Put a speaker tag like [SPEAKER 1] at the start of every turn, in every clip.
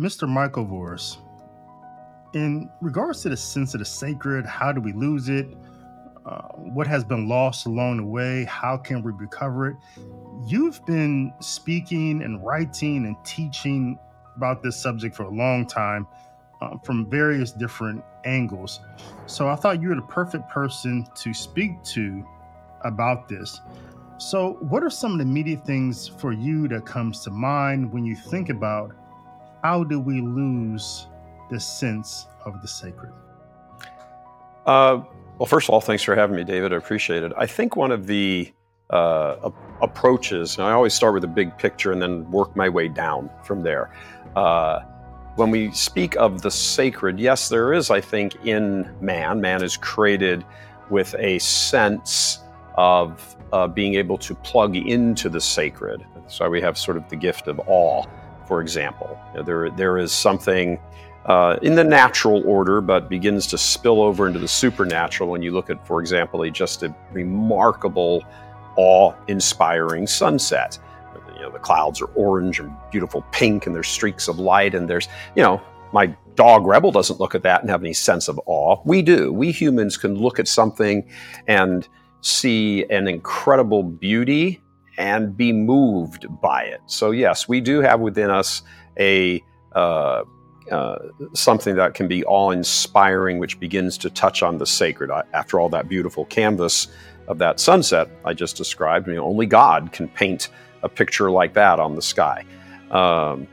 [SPEAKER 1] Mr. Michael Voris, in regards to the sense of the sacred, how do we lose it? Uh, what has been lost along the way? How can we recover it? You've been speaking and writing and teaching about this subject for a long time uh, from various different angles. So I thought you were the perfect person to speak to about this. So, what are some of the immediate things for you that comes to mind when you think about how do we lose the sense of the sacred?
[SPEAKER 2] Uh, well, first of all, thanks for having me, David. I appreciate it. I think one of the uh, approaches, and I always start with a big picture and then work my way down from there. Uh, when we speak of the sacred, yes, there is, I think, in man, man is created with a sense of uh, being able to plug into the sacred. So we have sort of the gift of awe, for example. There, there is something uh, in the natural order, but begins to spill over into the supernatural when you look at, for example, a just a remarkable, awe-inspiring sunset. You know, the clouds are orange and beautiful pink, and there's streaks of light, and there's, you know, my dog Rebel doesn't look at that and have any sense of awe. We do. We humans can look at something and see an incredible beauty and be moved by it. So yes, we do have within us a uh, uh, something that can be awe-inspiring, which begins to touch on the sacred. After all, that beautiful canvas of that sunset I just described, I mean, only God can paint a picture like that on the sky. Um,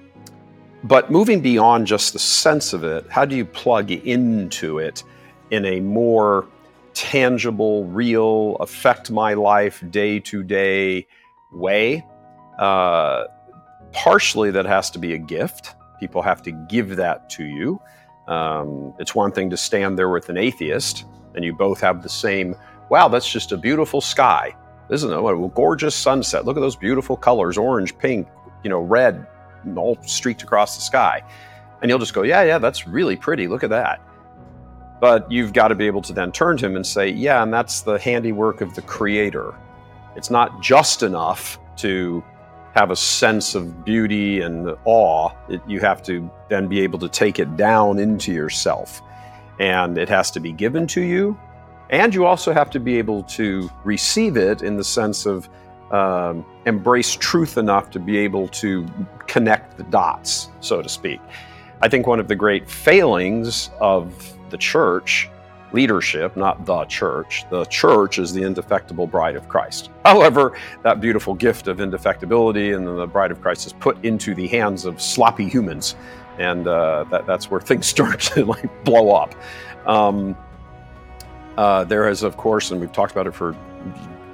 [SPEAKER 2] but moving beyond just the sense of it, how do you plug into it in a more tangible, real, affect my life day to day way? Uh, partially, that has to be a gift. People have to give that to you. Um, it's one thing to stand there with an atheist and you both have the same, wow, that's just a beautiful sky. Isn't it? A gorgeous sunset. Look at those beautiful colors orange, pink, you know, red, all streaked across the sky. And you'll just go, yeah, yeah, that's really pretty. Look at that. But you've got to be able to then turn to him and say, yeah, and that's the handiwork of the creator. It's not just enough to have a sense of beauty and awe, it, you have to then be able to take it down into yourself. And it has to be given to you. And you also have to be able to receive it in the sense of um, embrace truth enough to be able to connect the dots, so to speak. I think one of the great failings of the church leadership, not the church. The church is the indefectible bride of Christ. However, that beautiful gift of indefectibility and the bride of Christ is put into the hands of sloppy humans, and uh, that, that's where things start to like blow up. Um, uh, there is, of course, and we've talked about it for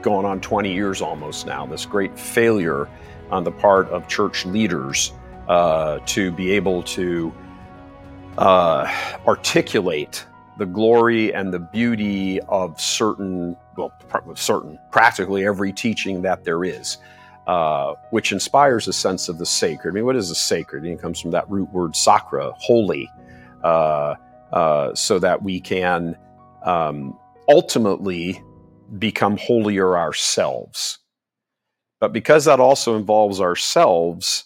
[SPEAKER 2] going on 20 years almost now, this great failure on the part of church leaders uh, to be able to uh, articulate the glory and the beauty of certain, well, of certain, practically every teaching that there is, uh, which inspires a sense of the sacred. I mean, what is the sacred? it comes from that root word sacra, holy, uh, uh, so that we can um, ultimately become holier ourselves. But because that also involves ourselves,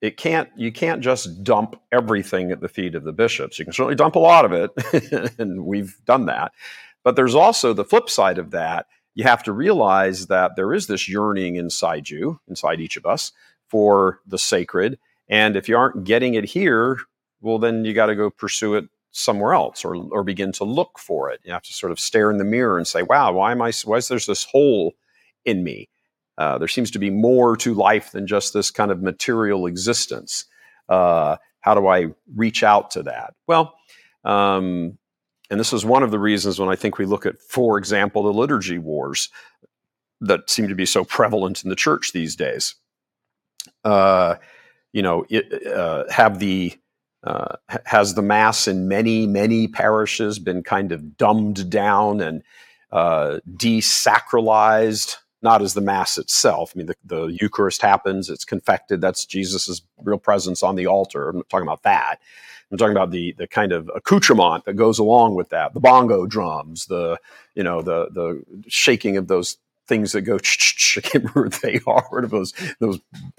[SPEAKER 2] it can't you can't just dump everything at the feet of the bishops. You can certainly dump a lot of it and we've done that. But there's also the flip side of that. You have to realize that there is this yearning inside you inside each of us for the sacred. And if you aren't getting it here well then you got to go pursue it somewhere else or, or begin to look for it. You have to sort of stare in the mirror and say wow why am i why is there this hole in me uh, there seems to be more to life than just this kind of material existence. Uh, how do I reach out to that? Well, um, and this is one of the reasons when I think we look at, for example, the liturgy wars that seem to be so prevalent in the church these days. Uh, you know, it, uh, have the uh, has the mass in many many parishes been kind of dumbed down and desacralized not as the mass itself. I mean, the, the Eucharist happens, it's confected, that's Jesus' real presence on the altar. I'm not talking about that. I'm talking about the the kind of accoutrement that goes along with that, the bongo drums, the you know the the shaking of those things that go. I can't remember what they are. What those those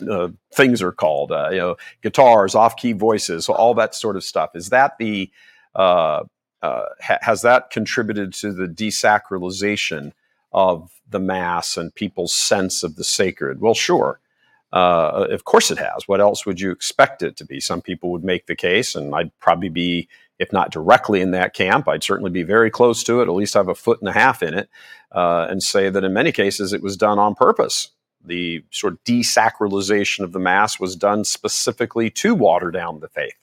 [SPEAKER 2] uh, things are called? Uh, you know, guitars, off key voices, all that sort of stuff. Is that the uh, uh, ha- has that contributed to the desacralization of the mass and people's sense of the sacred? Well, sure. Uh, of course it has. What else would you expect it to be? Some people would make the case, and I'd probably be, if not directly in that camp, I'd certainly be very close to it, at least have a foot and a half in it, uh, and say that in many cases it was done on purpose. The sort of desacralization of the Mass was done specifically to water down the faith.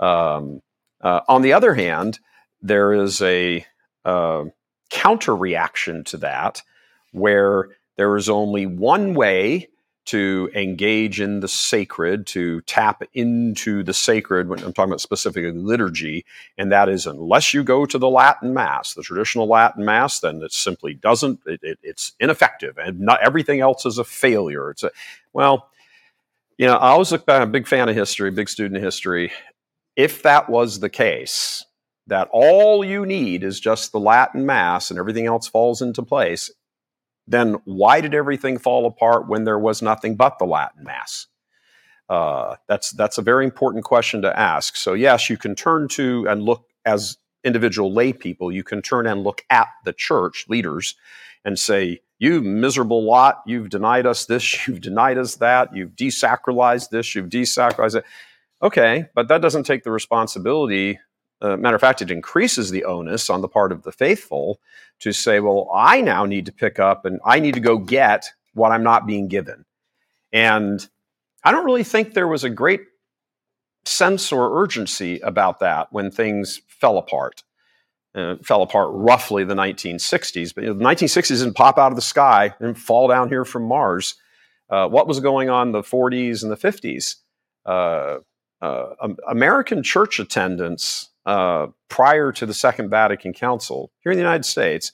[SPEAKER 2] Um, uh, on the other hand, there is a uh, counter reaction to that where there is only one way to engage in the sacred, to tap into the sacred, when I'm talking about specifically liturgy, and that is unless you go to the Latin Mass, the traditional Latin Mass, then it simply doesn't, it, it, it's ineffective, and not everything else is a failure. It's a, well, you know, I always look back, I'm a big fan of history, big student of history. If that was the case, that all you need is just the Latin Mass and everything else falls into place, then why did everything fall apart when there was nothing but the Latin Mass? Uh, that's that's a very important question to ask. So yes, you can turn to and look as individual lay people. You can turn and look at the church leaders and say, "You miserable lot! You've denied us this. You've denied us that. You've desacralized this. You've desacralized it." Okay, but that doesn't take the responsibility uh, matter of fact, it increases the onus on the part of the faithful to say, well, I now need to pick up and I need to go get what I'm not being given. And I don't really think there was a great sense or urgency about that when things fell apart. Uh, fell apart roughly the 1960s, but you know, the 1960s didn't pop out of the sky and fall down here from Mars. Uh, what was going on in the 40s and the 50s? Uh, uh American church attendance uh, prior to the Second Vatican Council here in the United States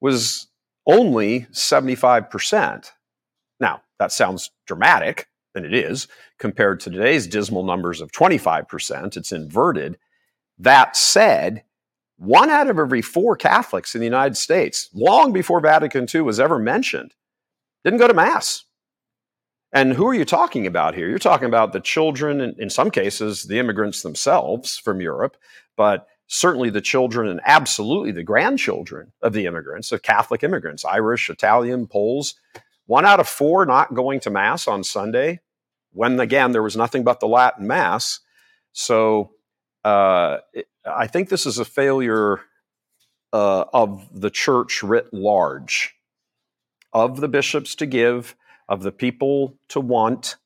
[SPEAKER 2] was only 75%. Now, that sounds dramatic, and it is, compared to today's dismal numbers of 25%. It's inverted. That said, one out of every four Catholics in the United States, long before Vatican II was ever mentioned, didn't go to Mass. And who are you talking about here? You're talking about the children, and in some cases, the immigrants themselves from Europe, but certainly the children and absolutely the grandchildren of the immigrants, of Catholic immigrants, Irish, Italian, Poles. One out of four not going to Mass on Sunday, when again, there was nothing but the Latin Mass. So uh, I think this is a failure uh, of the church writ large, of the bishops to give of the people to want,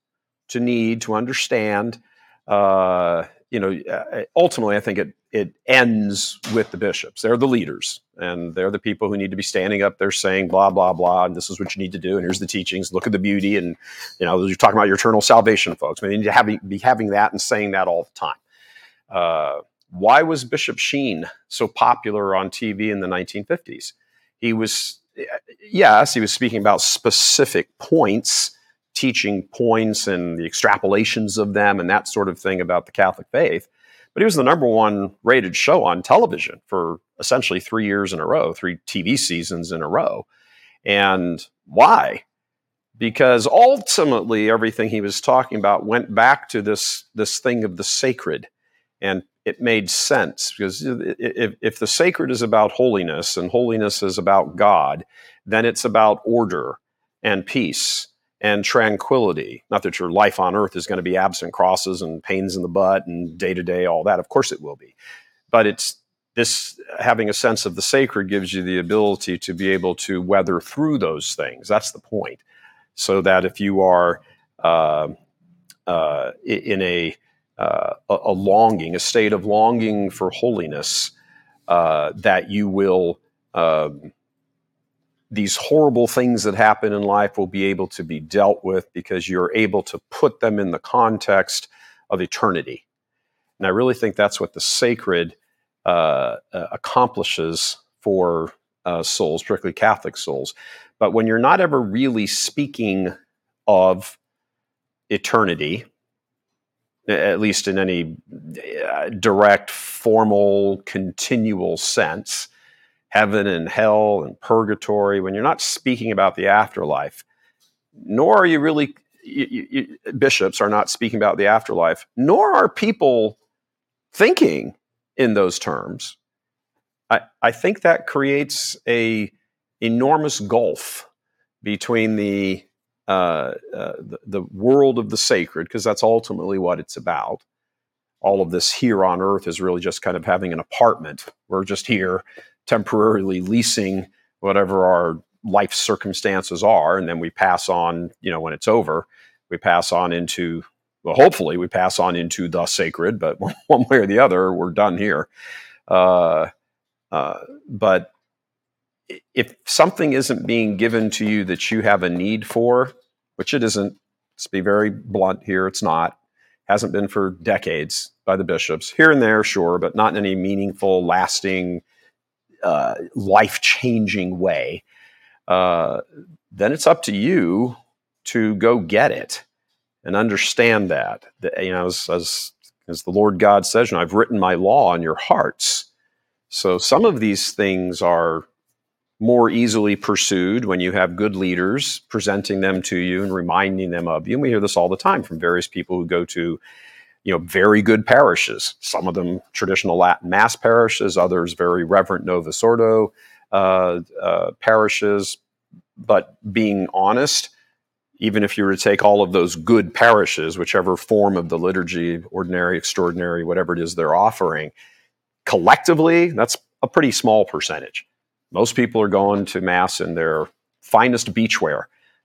[SPEAKER 2] to need, to understand. Uh, you know, uh, ultimately, I think it it ends with the bishops. They're the leaders, and they're the people who need to be standing up there saying blah blah blah, and this is what you need to do, and here's the teachings. Look at the beauty, and you know, you're talking about your eternal salvation, folks. I mean, you need to have, be having that and saying that all the time. Uh, why was Bishop Sheen so popular on TV in the 1950s? He was yes, he was speaking about specific points, teaching points and the extrapolations of them and that sort of thing about the Catholic faith. But he was the number one rated show on television for essentially three years in a row, three TV seasons in a row. And why? Because ultimately, everything he was talking about went back to this, this thing of the sacred. And it made sense because if, if the sacred is about holiness and holiness is about God, then it's about order and peace and tranquility. Not that your life on earth is going to be absent crosses and pains in the butt and day to day, all that. Of course it will be. But it's this having a sense of the sacred gives you the ability to be able to weather through those things. That's the point. So that if you are uh, uh, in a uh, a, longing, a state of longing for holiness, uh, that you will, uh, these horrible things that happen in life will be able to be dealt with because you're able to put them in the context of eternity. And I really think that's what the sacred uh, uh, accomplishes for uh, souls, particularly Catholic souls. But when you're not ever really speaking of eternity, at least in any uh, direct, formal, continual sense, heaven and hell and purgatory, when you're not speaking about the afterlife, nor are you really, you, you, bishops are not speaking about the afterlife, nor are people thinking in those terms. I, I think that creates a enormous gulf between the uh, uh, the, the, world of the sacred, because that's ultimately what it's about. All of this here on earth is really just kind of having an apartment. We're just here temporarily leasing whatever our life circumstances are, and then we pass on, you know, when it's over, we pass on into, well, hopefully we pass on into the sacred, but one way or the other, we're done here. Uh, uh, but if something isn't being given to you that you have a need for, which it isn't, let's be very blunt here, it's not, hasn't been for decades by the bishops, here and there, sure, but not in any meaningful, lasting, uh, life changing way, uh, then it's up to you to go get it and understand that. that you know, as, as, as the Lord God says, you know, I've written my law on your hearts. So some of these things are more easily pursued when you have good leaders presenting them to you and reminding them of you. And we hear this all the time from various people who go to, you know, very good parishes. Some of them traditional Latin Mass parishes, others very reverent Novus Ordo uh, uh, parishes. But being honest, even if you were to take all of those good parishes, whichever form of the liturgy, ordinary, extraordinary, whatever it is they're offering, collectively, that's a pretty small percentage. Most people are going to mass in their finest beachwear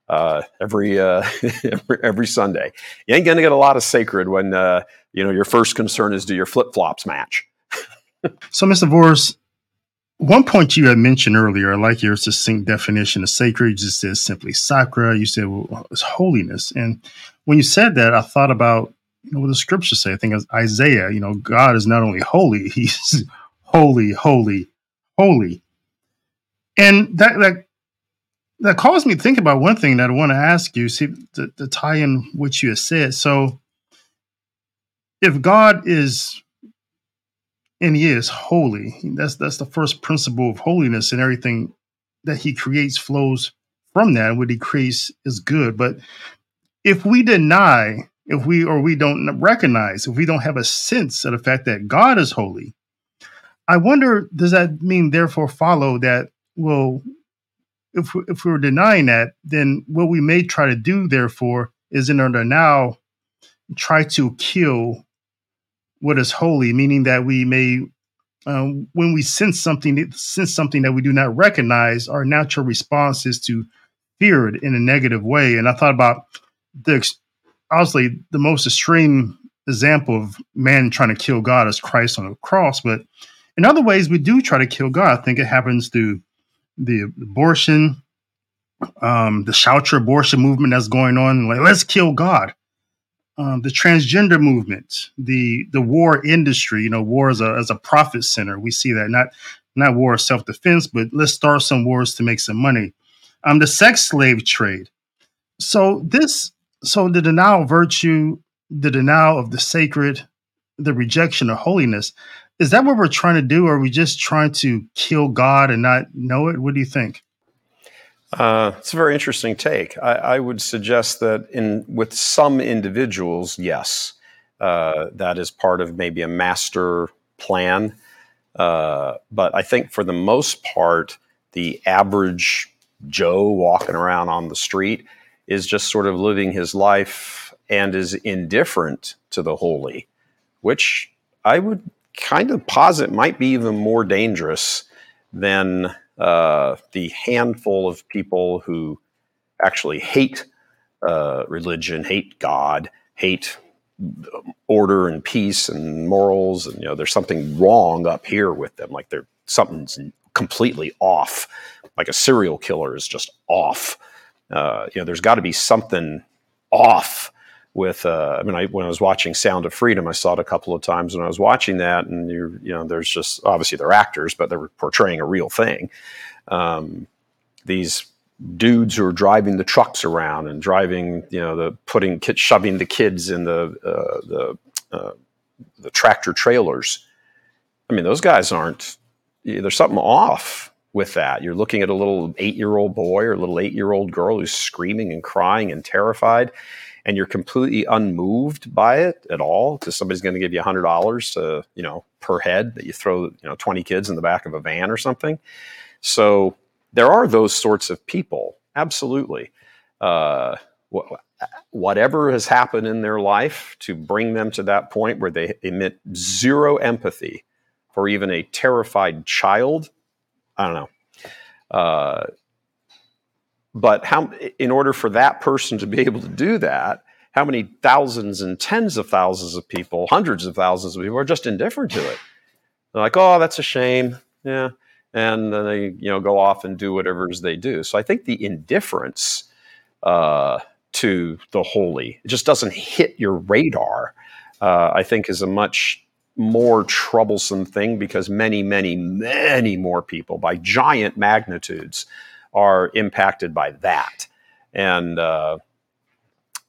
[SPEAKER 2] uh, every, uh, every, Sunday. You ain't going to get a lot of sacred when uh, you know your first concern is do your flip flops match.
[SPEAKER 1] so, Mr. Voris, one point you had mentioned earlier, I like your succinct definition of sacred. You just said simply sacra. You said well, it's holiness, and when you said that, I thought about you know, what the scriptures say. I think Isaiah. You know, God is not only holy; He's holy, holy, holy and that that that caused me to think about one thing that I want to ask you. See, the, to tie in what you have said. So, if God is and He is holy, that's that's the first principle of holiness, and everything that He creates flows from that. What He creates is good. But if we deny, if we or we don't recognize, if we don't have a sense of the fact that God is holy, I wonder, does that mean therefore follow that well, if if we are denying that, then what we may try to do, therefore, is in order now try to kill what is holy, meaning that we may, um, when we sense something, sense something that we do not recognize, our natural response is to fear it in a negative way. And I thought about the obviously the most extreme example of man trying to kill God is Christ on the cross, but in other ways we do try to kill God. I think it happens through the abortion, um, the shout your abortion movement that's going on, like let's kill God. Um, the transgender movement, the the war industry, you know, war as a as a profit center. We see that not not war of self defense, but let's start some wars to make some money. Um, the sex slave trade. So this, so the denial of virtue, the denial of the sacred, the rejection of holiness. Is that what we're trying to do? Are we just trying to kill God and not know it? What do you think?
[SPEAKER 2] Uh, it's a very interesting take. I, I, would suggest that in with some individuals, yes, uh, that is part of maybe a master plan. Uh, but I think for the most part, the average Joe walking around on the street is just sort of living his life and is indifferent to the holy, which I would kind of posit might be even more dangerous than uh, the handful of people who actually hate uh, religion, hate God, hate order and peace and morals, and you know, there's something wrong up here with them. Like they're something's completely off. Like a serial killer is just off. Uh, you know, there's got to be something off with uh, I mean I, when I was watching Sound of Freedom I saw it a couple of times when I was watching that and you you know there's just obviously they're actors but they're portraying a real thing. Um, these dudes who are driving the trucks around and driving you know the putting shoving the kids in the uh, the uh, the tractor trailers. I mean those guys aren't there's something off with that. You're looking at a little eight year old boy or a little eight year old girl who's screaming and crying and terrified, and you're completely unmoved by it at all because somebody's going to give you $100 to, you know, per head that you throw, you know, 20 kids in the back of a van or something. So there are those sorts of people, absolutely. Uh, whatever has happened in their life to bring them to that point where they emit zero empathy for even a terrified child I don't know. Uh, but how, in order for that person to be able to do that, how many thousands and tens of thousands of people, hundreds of thousands of people, are just indifferent to it? They're like, "Oh, that's a shame," yeah, and then they, you know, go off and do whatever they do. So I think the indifference uh, to the holy it just doesn't hit your radar. Uh, I think is a much more troublesome thing because many, many, many more people by giant magnitudes are impacted by that. And uh,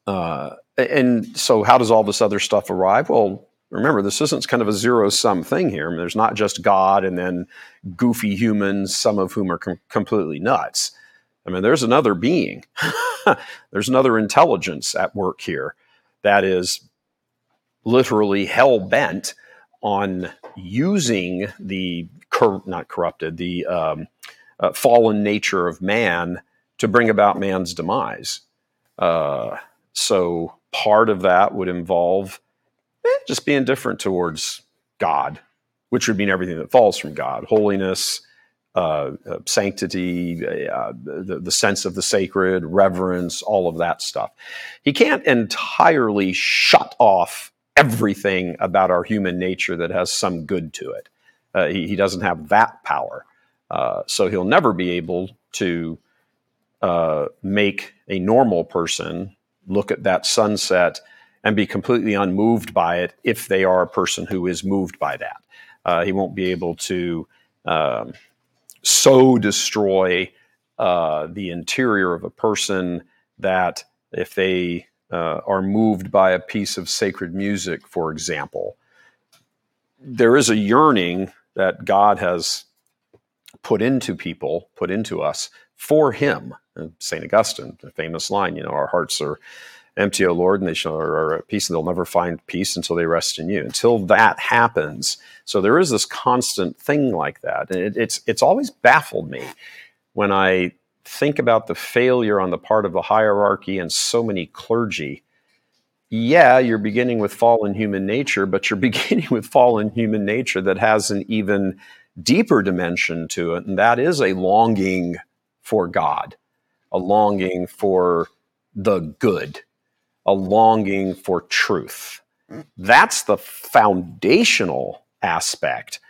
[SPEAKER 2] uh, and so, how does all this other stuff arrive? Well, remember, this isn't kind of a zero sum thing here. I mean, there's not just God and then goofy humans, some of whom are com- completely nuts. I mean, there's another being, there's another intelligence at work here that is literally hell bent on using the cor- not corrupted the um, uh, fallen nature of man to bring about man's demise. Uh, so part of that would involve eh, just being different towards God, which would mean everything that falls from God, holiness. Uh, uh sanctity, uh, the, the sense of the sacred, reverence, all of that stuff. He can't entirely shut off everything about our human nature that has some good to it. Uh, he, he, doesn't have that power. Uh, so he'll never be able to uh, make a normal person look at that sunset and be completely unmoved by it if they are a person who is moved by that. Uh, he won't be able to um, so destroy uh, the interior of a person that if they uh, are moved by a piece of sacred music, for example. There is a yearning that God has put into people, put into us for Him. St. Augustine, the famous line, you know, our hearts are empty, O Lord, and they shall are at peace, and they'll never find peace until they rest in you. Until that happens, so there is this constant thing like that, and it, it's it's always baffled me when I think about the failure on the part of the hierarchy and so many clergy, yeah, you're beginning with fallen human nature, but you're beginning with fallen human nature that hasn't even deeper dimension to it, and that is a longing for God, a longing for the good, a longing for truth. That's the foundational aspect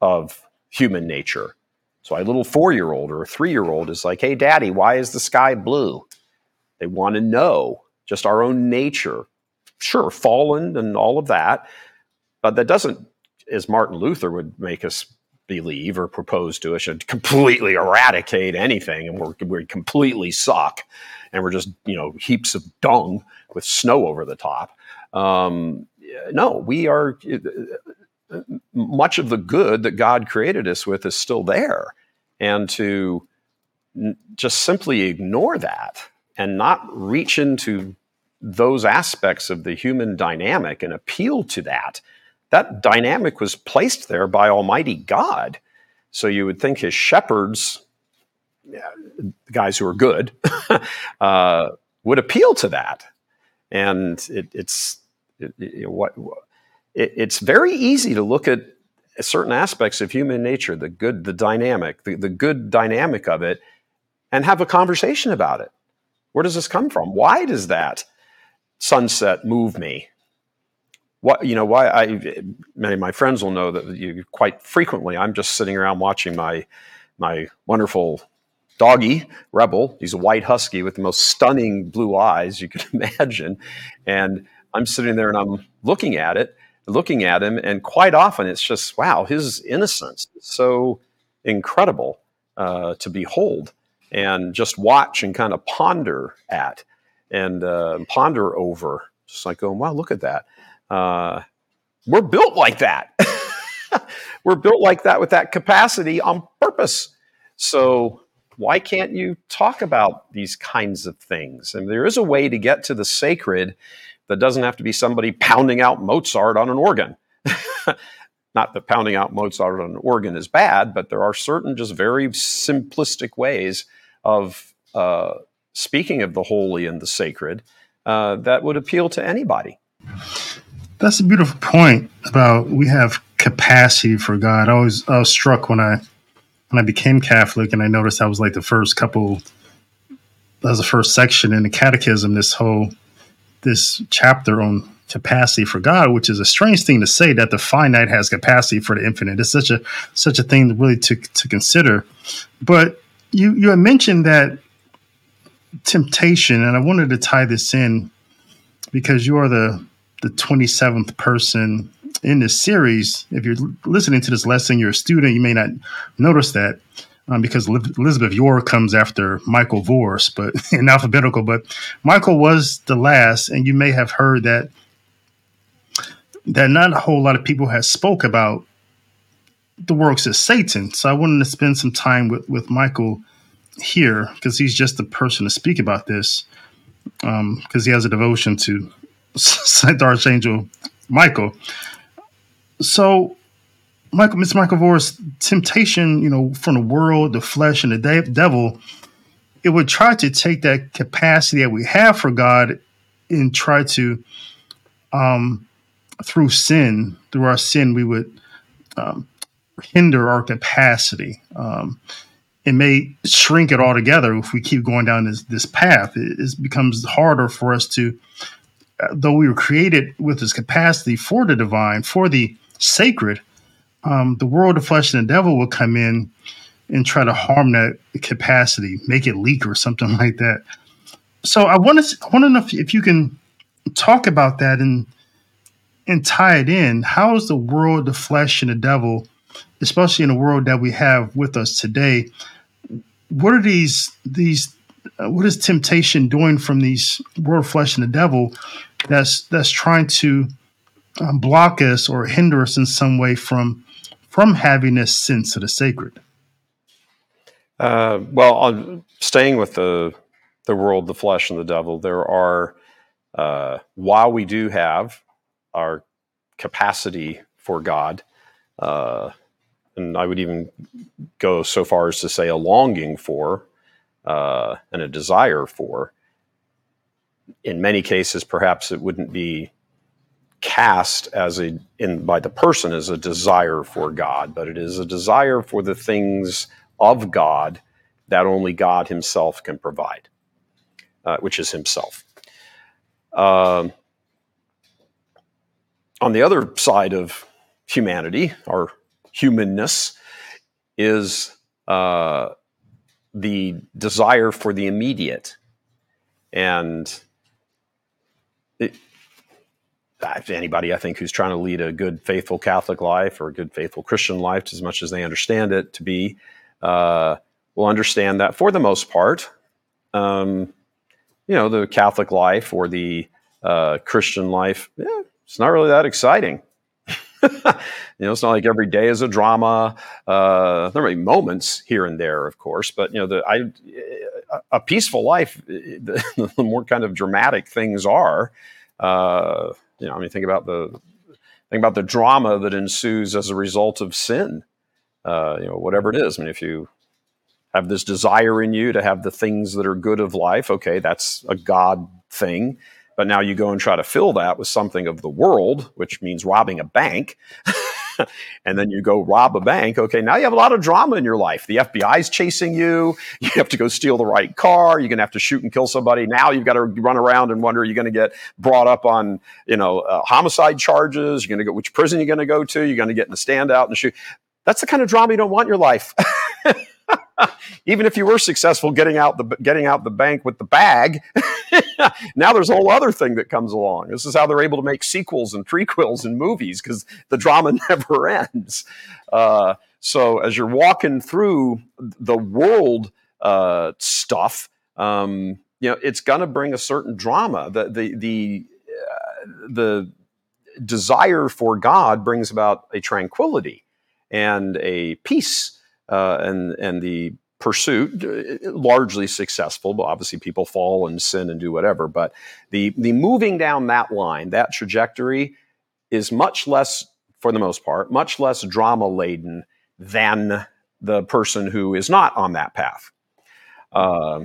[SPEAKER 2] of human nature. So a little four year old or a three year old is like, hey, daddy, why is the sky blue? They want to know just our own nature. Sure, fallen and all of that, but that doesn't, as Martin Luther would make us believe or propose to us, should completely eradicate anything and we're, we completely suck and we're just, you know, heaps of dung with snow over the top. Um, no, we are much of the good that God created us with is still there. And to n- just simply ignore that and not reach into those aspects of the human dynamic and appeal to that, that dynamic was placed there by Almighty God. So you would think his shepherds, guys who are good, uh, would appeal to that. And it, it's it, it, what it, it's very easy to look at certain aspects of human nature, the good, the dynamic, the, the good dynamic of it, and have a conversation about it. Where does this come from? Why does that sunset move me? What you know? Why I many of my friends will know that you quite frequently I'm just sitting around watching my my wonderful doggy rebel. He's a white husky with the most stunning blue eyes you can imagine, and I'm sitting there and I'm looking at it, looking at him, and quite often it's just wow, his innocence is so incredible uh, to behold and just watch and kind of ponder at and uh, ponder over. Just like going, wow, look at that. Uh, we're built like that. we're built like that with that capacity on purpose. So why can't you talk about these kinds of things? And there is a way to get to the sacred that doesn't have to be somebody pounding out Mozart on an organ. Not that pounding out Mozart on an organ is bad, but there are certain just very simplistic ways of uh, speaking of the holy and the sacred uh, that would appeal to anybody.
[SPEAKER 1] That's a beautiful point about we have capacity for God. I was I was struck when I when I became Catholic and I noticed I was like the first couple that was the first section in the catechism, this whole this chapter on capacity for God, which is a strange thing to say that the finite has capacity for the infinite. It's such a such a thing really to to consider. But you you had mentioned that temptation, and I wanted to tie this in because you are the the 27th person in this series. If you're listening to this lesson, you're a student, you may not notice that um, because Elizabeth York comes after Michael Voris, but in alphabetical. But Michael was the last, and you may have heard that that not a whole lot of people have spoke about the works of Satan. So I wanted to spend some time with with Michael here because he's just the person to speak about this because um, he has a devotion to Saint Archangel Michael. So, Michael, Mr. Michael temptation, you know, from the world, the flesh, and the de- devil, it would try to take that capacity that we have for God and try to, um, through sin, through our sin, we would um, hinder our capacity. Um, it may shrink it altogether if we keep going down this, this path. It, it becomes harder for us to, though we were created with this capacity for the divine, for the sacred, um, the world, of flesh, and the devil will come in and try to harm that capacity, make it leak or something like that. So I want to I want to know if, if you can talk about that and and tie it in. How is the world, the flesh, and the devil, especially in the world that we have with us today, what are these these uh, what is temptation doing from these world, flesh, and the devil that's that's trying to um, block us or hinder us in some way from from having this sense of the sacred?
[SPEAKER 2] Uh, well, on staying with the the world, the flesh, and the devil, there are uh, while we do have our capacity for God, uh, and I would even go so far as to say a longing for uh, and a desire for. In many cases, perhaps it wouldn't be cast as a in by the person as a desire for God, but it is a desire for the things of God that only God Himself can provide, uh, which is Himself. Um, on the other side of humanity, our humanness, is uh, the desire for the immediate, and it, anybody I think who's trying to lead a good, faithful Catholic life or a good, faithful Christian life, as much as they understand it to be, uh, will understand that for the most part, um, you know, the Catholic life or the uh, Christian life, yeah, it's not really that exciting. you know, it's not like every day is a drama. Uh, there may be moments here and there, of course, but you know, the I, a peaceful life, the, the more kind of dramatic things are. Uh, you know, I mean, think about the think about the drama that ensues as a result of sin. Uh, you know, whatever it is. I mean, if you have this desire in you to have the things that are good of life, okay, that's a God thing. But now you go and try to fill that with something of the world, which means robbing a bank. and then you go rob a bank. Okay, now you have a lot of drama in your life. The FBI's chasing you. You have to go steal the right car. You're going to have to shoot and kill somebody. Now you've got to run around and wonder are you're going to get brought up on, you know, uh, homicide charges. You're going to go which prison you're going to go to. You're going to get in the standout and shoot. That's the kind of drama you don't want in your life. Even if you were successful getting out the getting out the bank with the bag, now there's a whole other thing that comes along. This is how they're able to make sequels and prequels and movies because the drama never ends. Uh, so as you're walking through the world uh, stuff, um, you know it's going to bring a certain drama. The the the uh, the desire for God brings about a tranquility and a peace uh, and and the pursuit, largely successful. But obviously, people fall and sin and do whatever. But the the moving down that line, that trajectory, is much less, for the most part, much less drama laden than the person who is not on that path. Uh,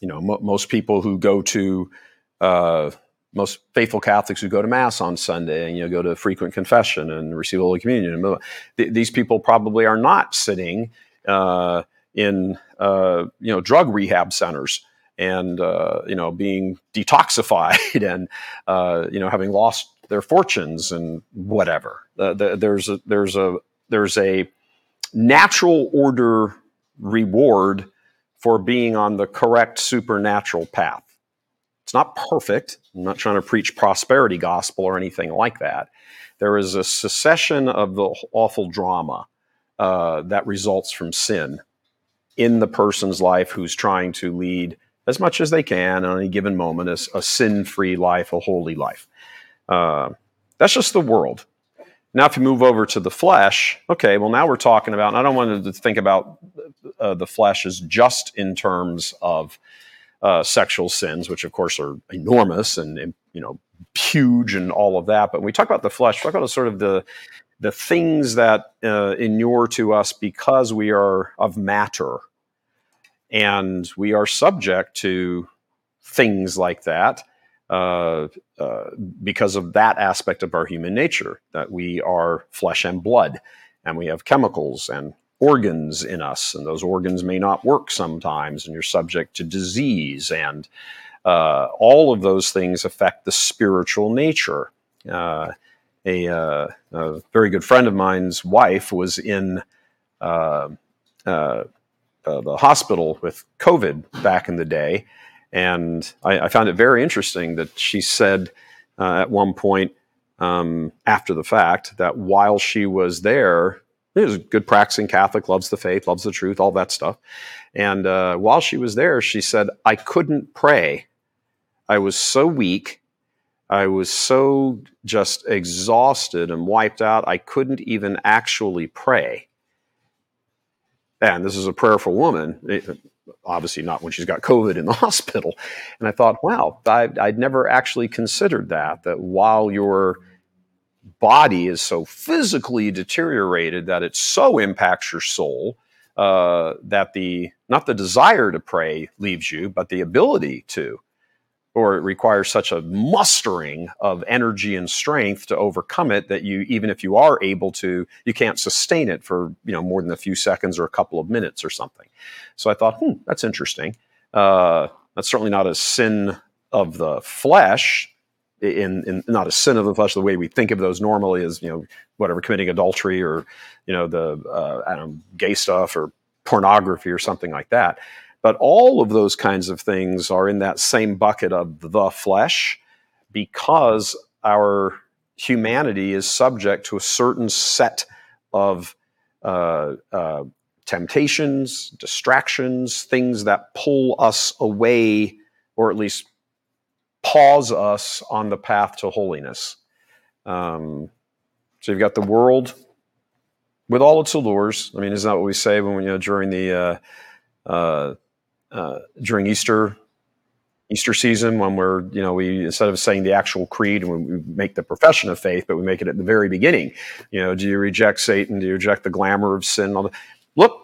[SPEAKER 2] you know, most people who go to uh, most faithful Catholics who go to Mass on Sunday and you know go to frequent confession and receive Holy Communion. Th- these people probably are not sitting uh, in uh, you know drug rehab centers and uh, you know being detoxified and uh, you know having lost their fortunes and whatever. The, there's a, there's a there's a natural order reward for being on the correct supernatural path. Not perfect. I'm not trying to preach prosperity gospel or anything like that. There is a succession of the awful drama uh, that results from sin in the person's life who's trying to lead as much as they can on any given moment as a sin-free life, a holy life. Uh, that's just the world. Now, if you move over to the flesh, okay, well, now we're talking about, I don't want to think about uh, the flesh as just in terms of uh, sexual sins, which of course are enormous and, and, you know huge and all of that. But when we talk about the flesh, talk about sort of the the things that uh, inure to us because we are of matter, and we are subject to things like that uh, uh, because of that aspect of our human nature that we are flesh and blood, and we have chemicals and organs in us, and those organs may not work sometimes, and you're subject to disease, and uh, all of those things affect the spiritual nature. Uh, a, uh, a, very good friend of mine's wife was in uh, uh, uh, the hospital with COVID back in the day, and I, I found it very interesting that she said at one point um, after the fact that while she was there, he was a good practicing Catholic, loves the faith, loves the truth, all that stuff. And uh, while she was there, she said, I couldn't pray. I was so weak. I was so just exhausted and wiped out, I couldn't even actually pray. And this is a prayerful woman, obviously not when she's got COVID in the hospital. And I thought, wow, I, would never actually considered that, that while you're body is so physically deteriorated that it so impacts your soul uh, that the not the desire to pray leaves you, but the ability to, or it requires such a mustering of energy and strength to overcome it that you even if you are able to, you can't sustain it for you know more than a few seconds or a couple of minutes or something. So I thought, hmm, that's interesting. Uh, that's certainly not a sin of the flesh in, in not a sin of the flesh the way we think of those normally as you know whatever committing adultery or you know the uh, I don't know, gay stuff or pornography or something like that. But all of those kinds of things are in that same bucket of the flesh because our humanity is subject to a certain set of uh, uh, temptations, distractions, things that pull us away, or at least pause us on the path to holiness. Um, so you've got the world with all its allures. I mean, isn't that what we say when you know during the uh, uh, uh, during Easter Easter season when we're you know we instead of saying the actual creed and we make the profession of faith, but we make it at the very beginning. You know, do you reject Satan? Do you reject the glamour of sin? Look,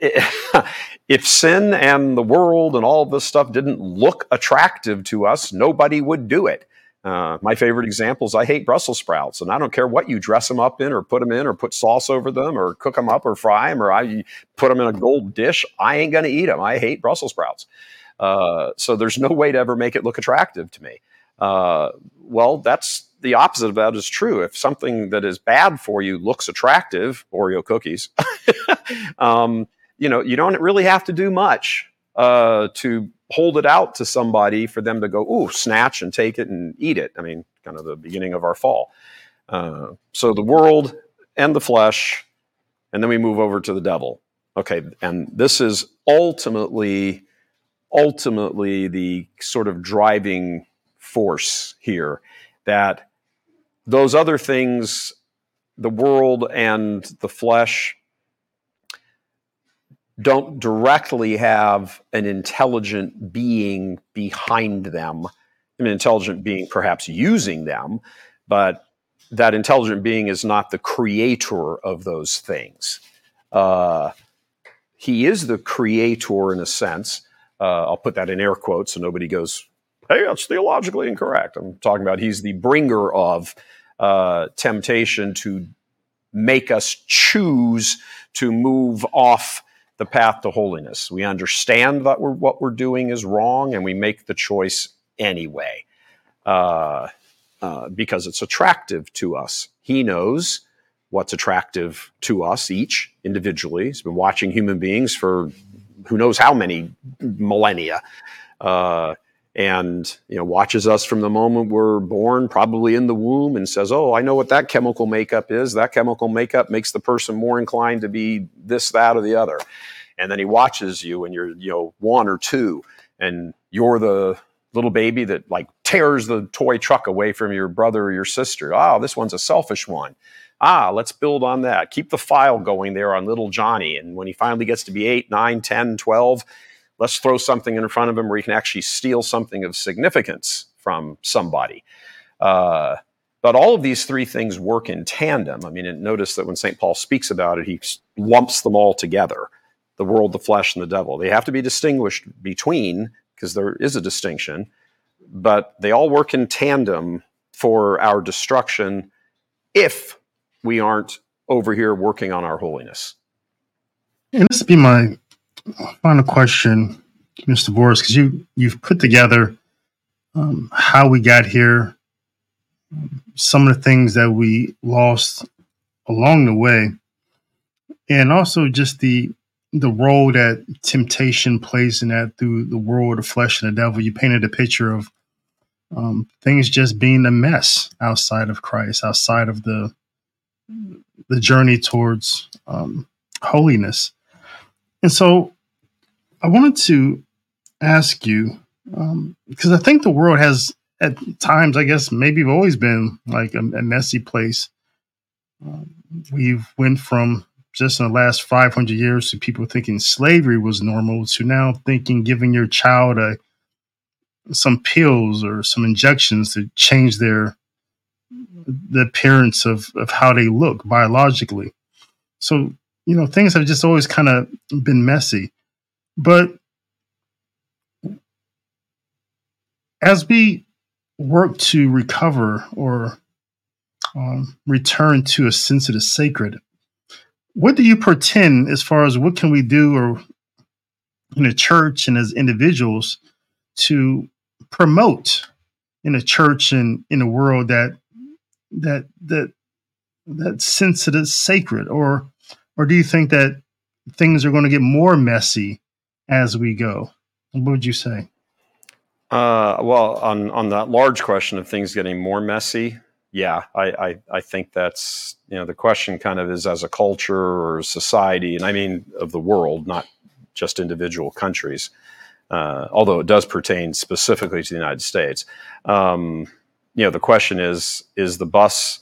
[SPEAKER 2] if sin and the world and all this stuff didn't look attractive to us, nobody would do it. Uh, my favorite example is I hate Brussels sprouts, and I don't care what you dress them up in, or put them in, or put sauce over them, or cook them up, or fry them, or I put them in a gold dish. I ain't going to eat them. I hate Brussels sprouts. Uh, so there's no way to ever make it look attractive to me. Uh, well, that's the opposite of that is true. If something that is bad for you looks attractive, Oreo cookies, um, you know, you don't really have to do much uh, to hold it out to somebody for them to go, ooh, snatch and take it and eat it. I mean, kind of the beginning of our fall. Uh, so the world and the flesh, and then we move over to the devil. Okay, and this is ultimately, ultimately the sort of driving force here that those other things, the world and the flesh, don't directly have an intelligent being behind them, an intelligent being perhaps using them, but that intelligent being is not the creator of those things. Uh, he is the creator in a sense. Uh, I'll put that in air quotes so nobody goes, hey, that's theologically incorrect. I'm talking about he's the bringer of uh, temptation to make us choose to move off the path to holiness. We understand that we're, what we're doing is wrong, and we make the choice anyway uh, uh, because it's attractive to us. He knows what's attractive to us each individually. He's been watching human beings for who knows how many millennia. Uh, and you know watches us from the moment we're born probably in the womb and says oh i know what that chemical makeup is. That chemical makeup makes the person more inclined to be this that or the other. And then he watches you and you're you know one or two and you're the little baby that like tears the toy truck away from your brother or your sister. Oh this one's a selfish one. Ah let's build on that. Keep the file going there on little johnny. And when he finally gets to be 8 9 10 12 let's throw something in front of him where he can actually steal something of significance from somebody. Uh, but all of these three things work in tandem. I mean, notice that when St. Paul speaks about it, he lumps them all together the world, the flesh, and the devil. They have to be distinguished between, because there is a distinction, but they all work in tandem for our destruction if we aren't over here working on our holiness.
[SPEAKER 1] And this would be my final question, Mr. Voris, because you you've put together um, how we got here, some of the things that we lost along the way, and also just the the role that temptation plays in that through the world of flesh and the devil. You painted a picture of um, things just being a mess outside of Christ, outside of the the journey towards um, holiness. And so I wanted to ask you, because um, I think the world has, at times, I guess, maybe always been like a, a messy place. Um, we've went from just in the last 500 years to people thinking slavery was normal to now thinking giving your child a some pills or some injections to change their the appearance of, of how they look biologically. So you know, things have just always kind of been messy. But as we work to recover or um, return to a sense of the sacred, what do you pretend as far as what can we do or in a church and as individuals to promote in a church and in a world that that that that sense of the sacred or or do you think that things are going to get more messy as we go? What would you say?
[SPEAKER 2] Uh, well, on on that large question of things getting more messy, yeah, I, I, I think that's you know the question kind of is as a culture or society, and I mean of the world, not just individual countries. Uh, although it does pertain specifically to the United States. Um, you know, the question is: is the bus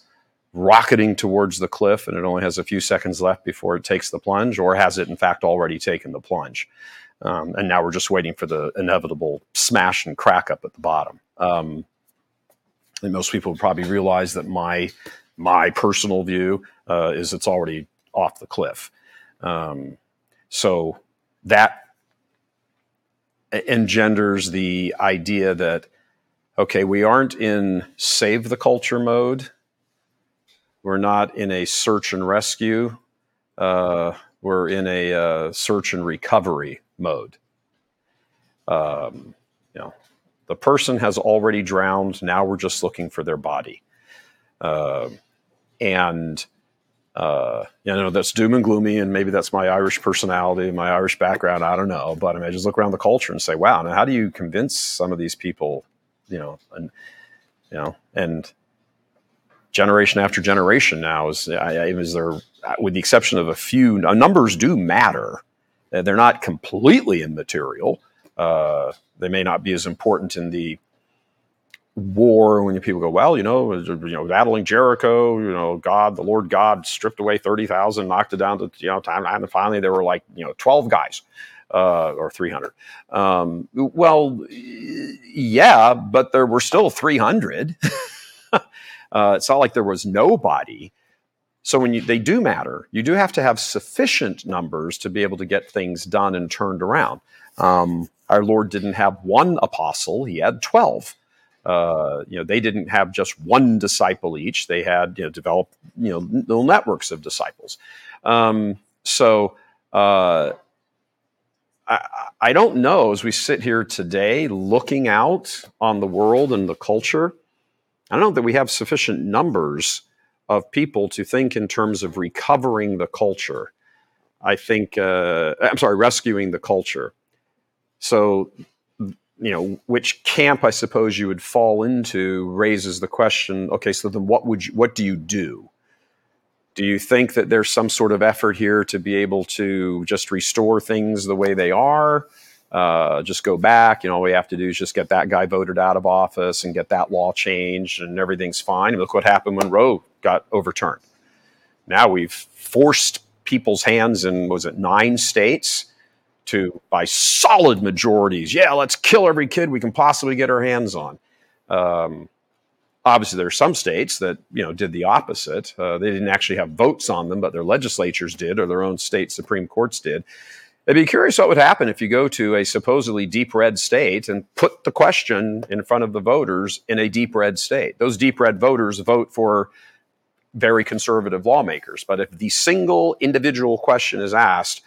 [SPEAKER 2] rocketing towards the cliff and it only has a few seconds left before it takes the plunge, or has it in fact already taken the plunge? Um, and now we're just waiting for the inevitable smash and crack up at the bottom. Um, and most people probably realize that my my personal view uh, is it's already off the cliff. Um, so that engenders the idea that okay, we aren't in save the culture mode we're not in a search and rescue. Uh, we're in a uh, search and recovery mode. Um, you know, the person has already drowned. Now we're just looking for their body. Uh, and uh, you know that's doom and gloomy, and maybe that's my Irish personality, my Irish background. I don't know, but I, mean, I just look around the culture and say, "Wow, now how do you convince some of these people?" You know, and you know, and generation after generation now is, is there, with the exception of a few, numbers do matter. Uh, they're not completely immaterial. Uh, they may not be as important in the war when people go, well, you know, you know, battling Jericho, you know, God, the Lord God stripped away 30,000, knocked it down to, you know, time. And finally there were like, you know, 12 guys uh, or 300. Um, well, yeah, but there were still 300. uh, it's not like there was nobody. So when you, they do matter, you do have to have sufficient numbers to be able to get things done and turned around. Um, our Lord didn't have one apostle; he had twelve. Uh, you know, they didn't have just one disciple each; they had you know developed you know little networks of disciples. Um, so uh, I, I don't know as we sit here today, looking out on the world and the culture. I don't know that we have sufficient numbers of people to think in terms of recovering the culture. I think, uh, I'm sorry, rescuing the culture. So, you know, which camp I suppose you would fall into raises the question. Okay, so then what would you, what do you do? Do you think that there's some sort of effort here to be able to just restore things the way they are? Uh, just go back. Know, all we have to do is just get that guy voted out of office and get that law changed, and everything's fine. And look what happened when Roe got overturned. Now we've forced people's hands in was it nine states to by solid majorities. Yeah, let's kill every kid we can possibly get our hands on. Um, obviously, there are some states that you know did the opposite. Uh, they didn't actually have votes on them, but their legislatures did, or their own state supreme courts did. I'd be curious what would happen if you go to a supposedly deep red state and put the question in front of the voters in a deep red state. Those deep red voters vote for very conservative lawmakers. But if the single individual question is asked,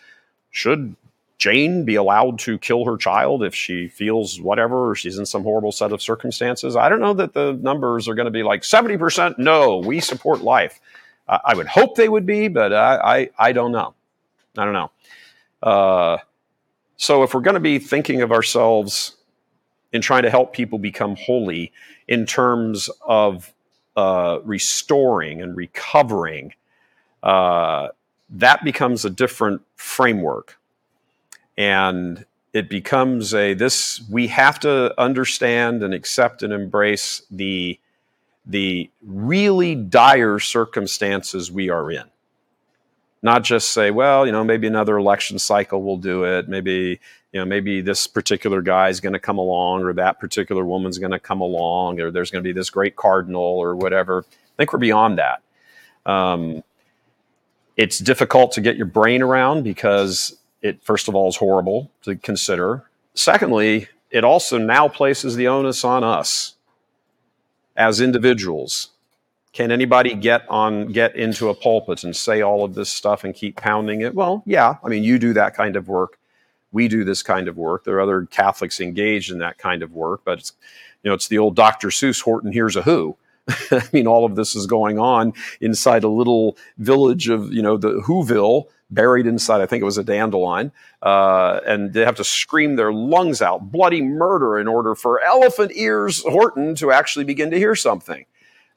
[SPEAKER 2] should Jane be allowed to kill her child if she feels whatever, or she's in some horrible set of circumstances? I don't know that the numbers are going to be like 70% no, we support life. Uh, I would hope they would be, but I, I, I don't know. I don't know. Uh, so if we're going to be thinking of ourselves in trying to help people become holy in terms of uh, restoring and recovering, uh, that becomes a different framework. And it becomes a this we have to understand and accept and embrace the the really dire circumstances we are in not just say, well, you know, maybe another election cycle will do it. Maybe, you know, maybe this particular guy is going to come along or that particular woman's going to come along or there's going to be this great cardinal or whatever. I think we're beyond that. Um, it's difficult to get your brain around because it, first of all, is horrible to consider. Secondly, it also now places the onus on us as individuals can anybody get on get into a pulpit and say all of this stuff and keep pounding it? Well, yeah. I mean, you do that kind of work. We do this kind of work. There are other Catholics engaged in that kind of work, but it's you know, it's the old Dr. Seuss Horton Hears a Who. I mean, all of this is going on inside a little village of, you know, the Whoville, buried inside, I think it was a dandelion. Uh, and they have to scream their lungs out, bloody murder, in order for Elephant Ears Horton to actually begin to hear something.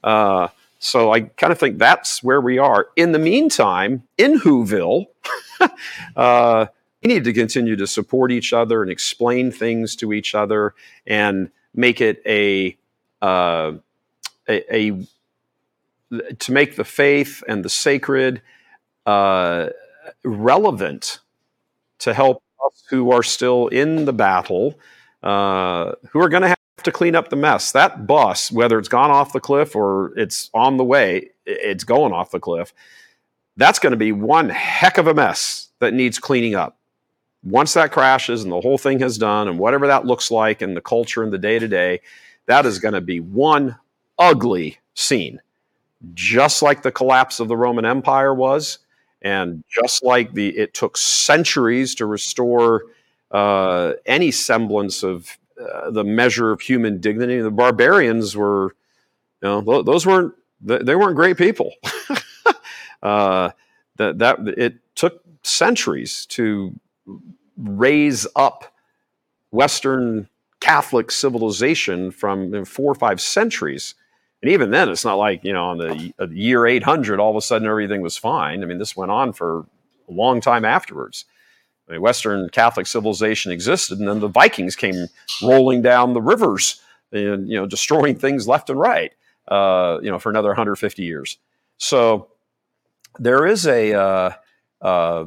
[SPEAKER 2] Uh, so I kind of think that's where we are. In the meantime, in Whoville, uh, we need to continue to support each other and explain things to each other and make it a, uh, a, a, to make the faith and the sacred uh, relevant to help us who are still in the battle, uh, who are going to have to clean up the mess. That bus, whether it's gone off the cliff or it's on the way, it's going off the cliff. That's going to be one heck of a mess that needs cleaning up. Once that crashes and the whole thing has done, and whatever that looks like in the culture and the day to day, that is going to be one ugly scene. Just like the collapse of the Roman Empire was, and just like the it took centuries to restore uh, any semblance of uh, the measure of human dignity. The barbarians were, you know, those weren't they weren't great people. uh, that that it took centuries to raise up Western Catholic civilization from four or five centuries. And even then, it's not like, you know, on the, uh, year 800, all of a sudden everything was fine. I mean, this went on for a long time afterwards. Western Catholic civilization existed, and then the Vikings came rolling down the rivers and you know destroying things left and right. Uh, you know, for another 150 years. So there is a uh, uh,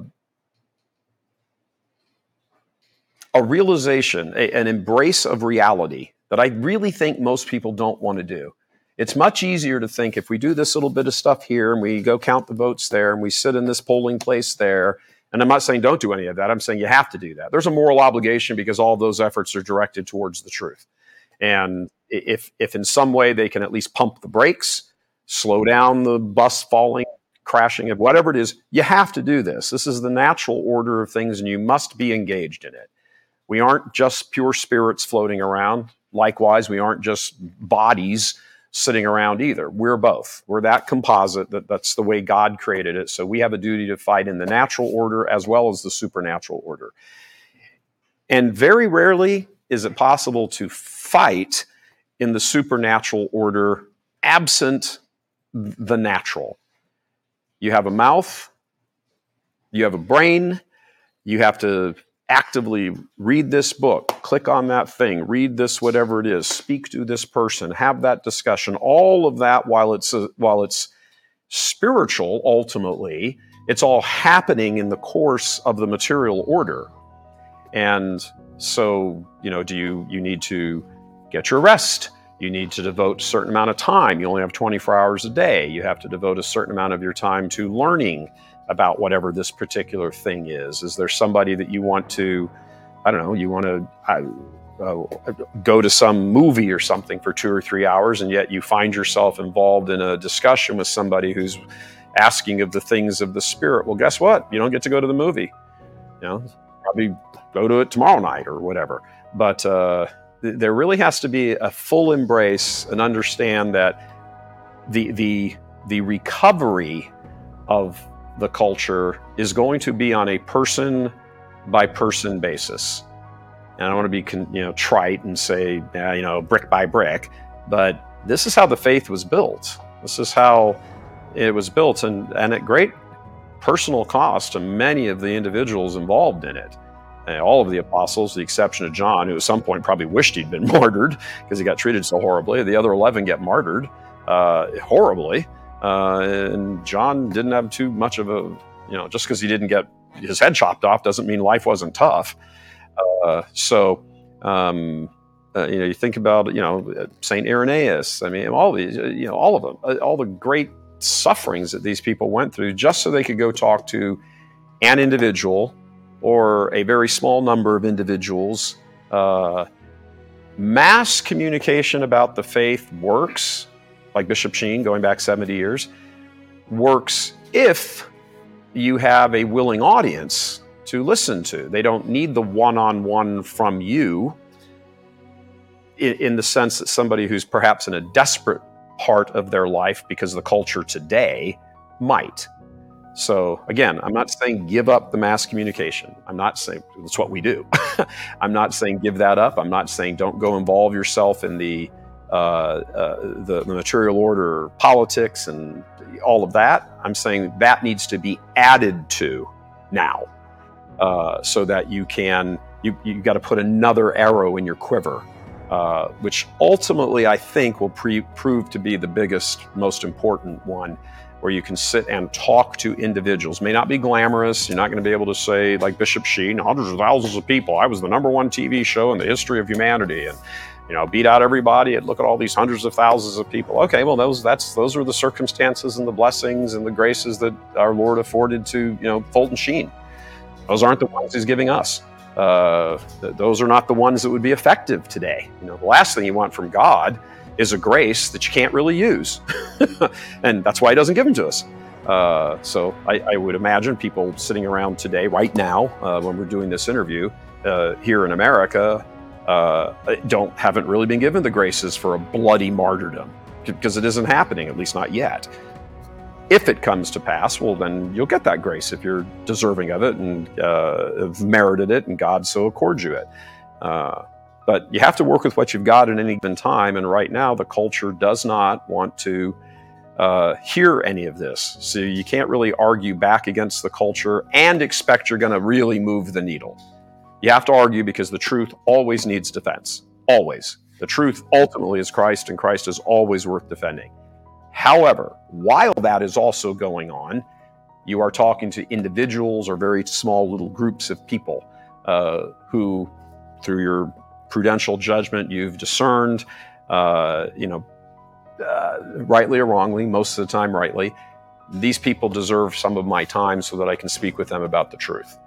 [SPEAKER 2] a realization, a, an embrace of reality that I really think most people don't want to do. It's much easier to think if we do this little bit of stuff here and we go count the votes there and we sit in this polling place there. And I'm not saying don't do any of that. I'm saying you have to do that. There's a moral obligation because all those efforts are directed towards the truth. And if if in some way they can at least pump the brakes, slow down the bus falling, crashing, whatever it is, you have to do this. This is the natural order of things, and you must be engaged in it. We aren't just pure spirits floating around. Likewise, we aren't just bodies sitting around either. We're both. We're that composite that that's the way God created it. So we have a duty to fight in the natural order as well as the supernatural order. And very rarely is it possible to fight in the supernatural order absent the natural. You have a mouth, you have a brain, you have to actively read this book, click on that thing, read this whatever it is, speak to this person, have that discussion. All of that while it's uh, while it's spiritual ultimately, it's all happening in the course of the material order. And so, you know, do you you need to get your rest? You need to devote a certain amount of time. You only have 24 hours a day. You have to devote a certain amount of your time to learning about whatever this particular thing is. Is there somebody that you want to, I don't know, you want to uh, go to some movie or something for two or three hours, and yet you find yourself involved in a discussion with somebody who's asking of the things of the spirit? Well, guess what? You don't get to go to the movie. You know, probably go to it tomorrow night or whatever. But uh, there really has to be a full embrace and understand that the the the recovery of the culture is going to be on a person by person basis. And I don't want to be you know trite and say you know brick by brick, but this is how the faith was built. This is how it was built, and and at great personal cost to many of the individuals involved in it. And all of the apostles, the exception of John, who at some point probably wished he'd been martyred because he got treated so horribly. The other eleven get martyred uh, horribly. Uh, and John didn't have too much of a, you know, just because he didn't get his head chopped off doesn't mean life wasn't tough. Uh, so, um, uh, you know, you think about, you know, Saint Irenaeus. I mean, all these, you know, all of them, uh, all the great sufferings that these people went through just so they could go talk to an individual or a very small number of individuals. Uh, mass communication about the faith works like Bishop Sheen, going back 70 years, works if you have a willing audience to listen to. They don't need the one on one from you in, in, the sense that somebody who's perhaps in a desperate part of their life because of the culture today might. So, again, I'm not saying give up the mass communication. I'm not saying that's what we do. I'm not saying give that up. I'm not saying don't go involve yourself in the the, the, material order, politics, and all of that. I'm saying that needs to be added to now, uh, so that you can you you got to put another arrow in your quiver, uh, which ultimately I think will pre- prove to be the biggest, most important one. Where you can sit and talk to individuals. May not be glamorous. You're not going to be able to say, like Bishop Sheen, hundreds of thousands of people. I was the number one TV show in the history of humanity, and you know, beat out everybody and look at all these hundreds of thousands of people. Okay, well, those that's those are the circumstances and the blessings and the graces that our Lord afforded to you know Fulton Sheen. Those aren't the ones He's giving us. Uh, th- those are not the ones that would be effective today. You know, the last thing you want from God is a grace that you can't really use, and that's why He doesn't give them to us. Uh, so I, I, would imagine people sitting around today, right now, uh, when we're doing this interview uh, here in America, uh, don't haven't really been given the graces for a bloody martyrdom because it isn't happening, at least not yet. If it comes to pass, well, then you'll get that grace if you're deserving of it and uh, have merited it, and God so accords you it. Uh, but you have to work with what you've got at any given time, and right now the culture does not want to uh, hear any of this. So you can't really argue back against the culture and expect you're going to really move the needle. You have to argue because the truth always needs defense. Always. The truth ultimately is Christ, and Christ is always worth defending. However, while that is also going on, you are talking to individuals or very small little groups of people uh, who, through your prudential judgment, you've discerned, uh, you know, uh, rightly or wrongly, most of the time rightly, these people deserve some of my time so that I can speak with them about the truth.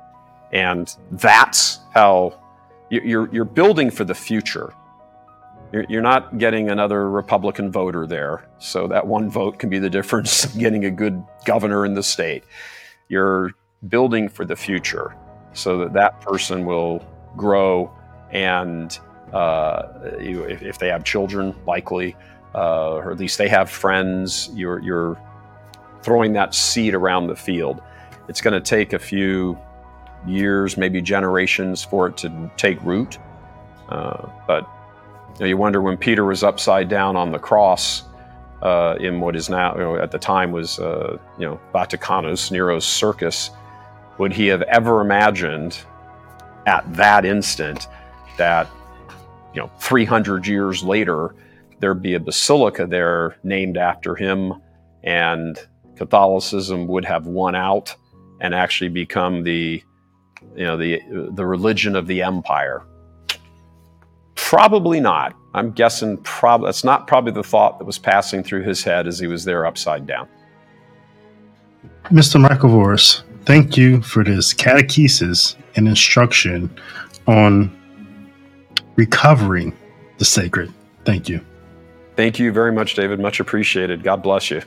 [SPEAKER 2] And that's how you're, you're building for the future. You're, not getting another Republican voter there. So that one vote can be the difference of getting a good governor in the state. You're building for the future so that that person will grow and uh, if, if, they have children, likely, uh, or at least they have friends, you're, you're throwing that seed around the field. It's going to take a few years, maybe generations, for it to take root. Uh, but you, know, you, wonder when Peter was upside down on the cross uh, in what is now, you know, at the time was, uh, you know, Vaticanus, Nero's circus, would he have ever imagined at that instant that, you know, 300 years later, there'd be a basilica there named after him and Catholicism would have won out and actually become the you know the the religion of the empire. Probably not. I'm guessing prob- that's not probably the thought that was passing through his head as he was there upside down.
[SPEAKER 1] Mr michael voris thank you for this catechesis and instruction on recovering the sacred. Thank you.
[SPEAKER 2] Thank you very much david. Much appreciated. God bless you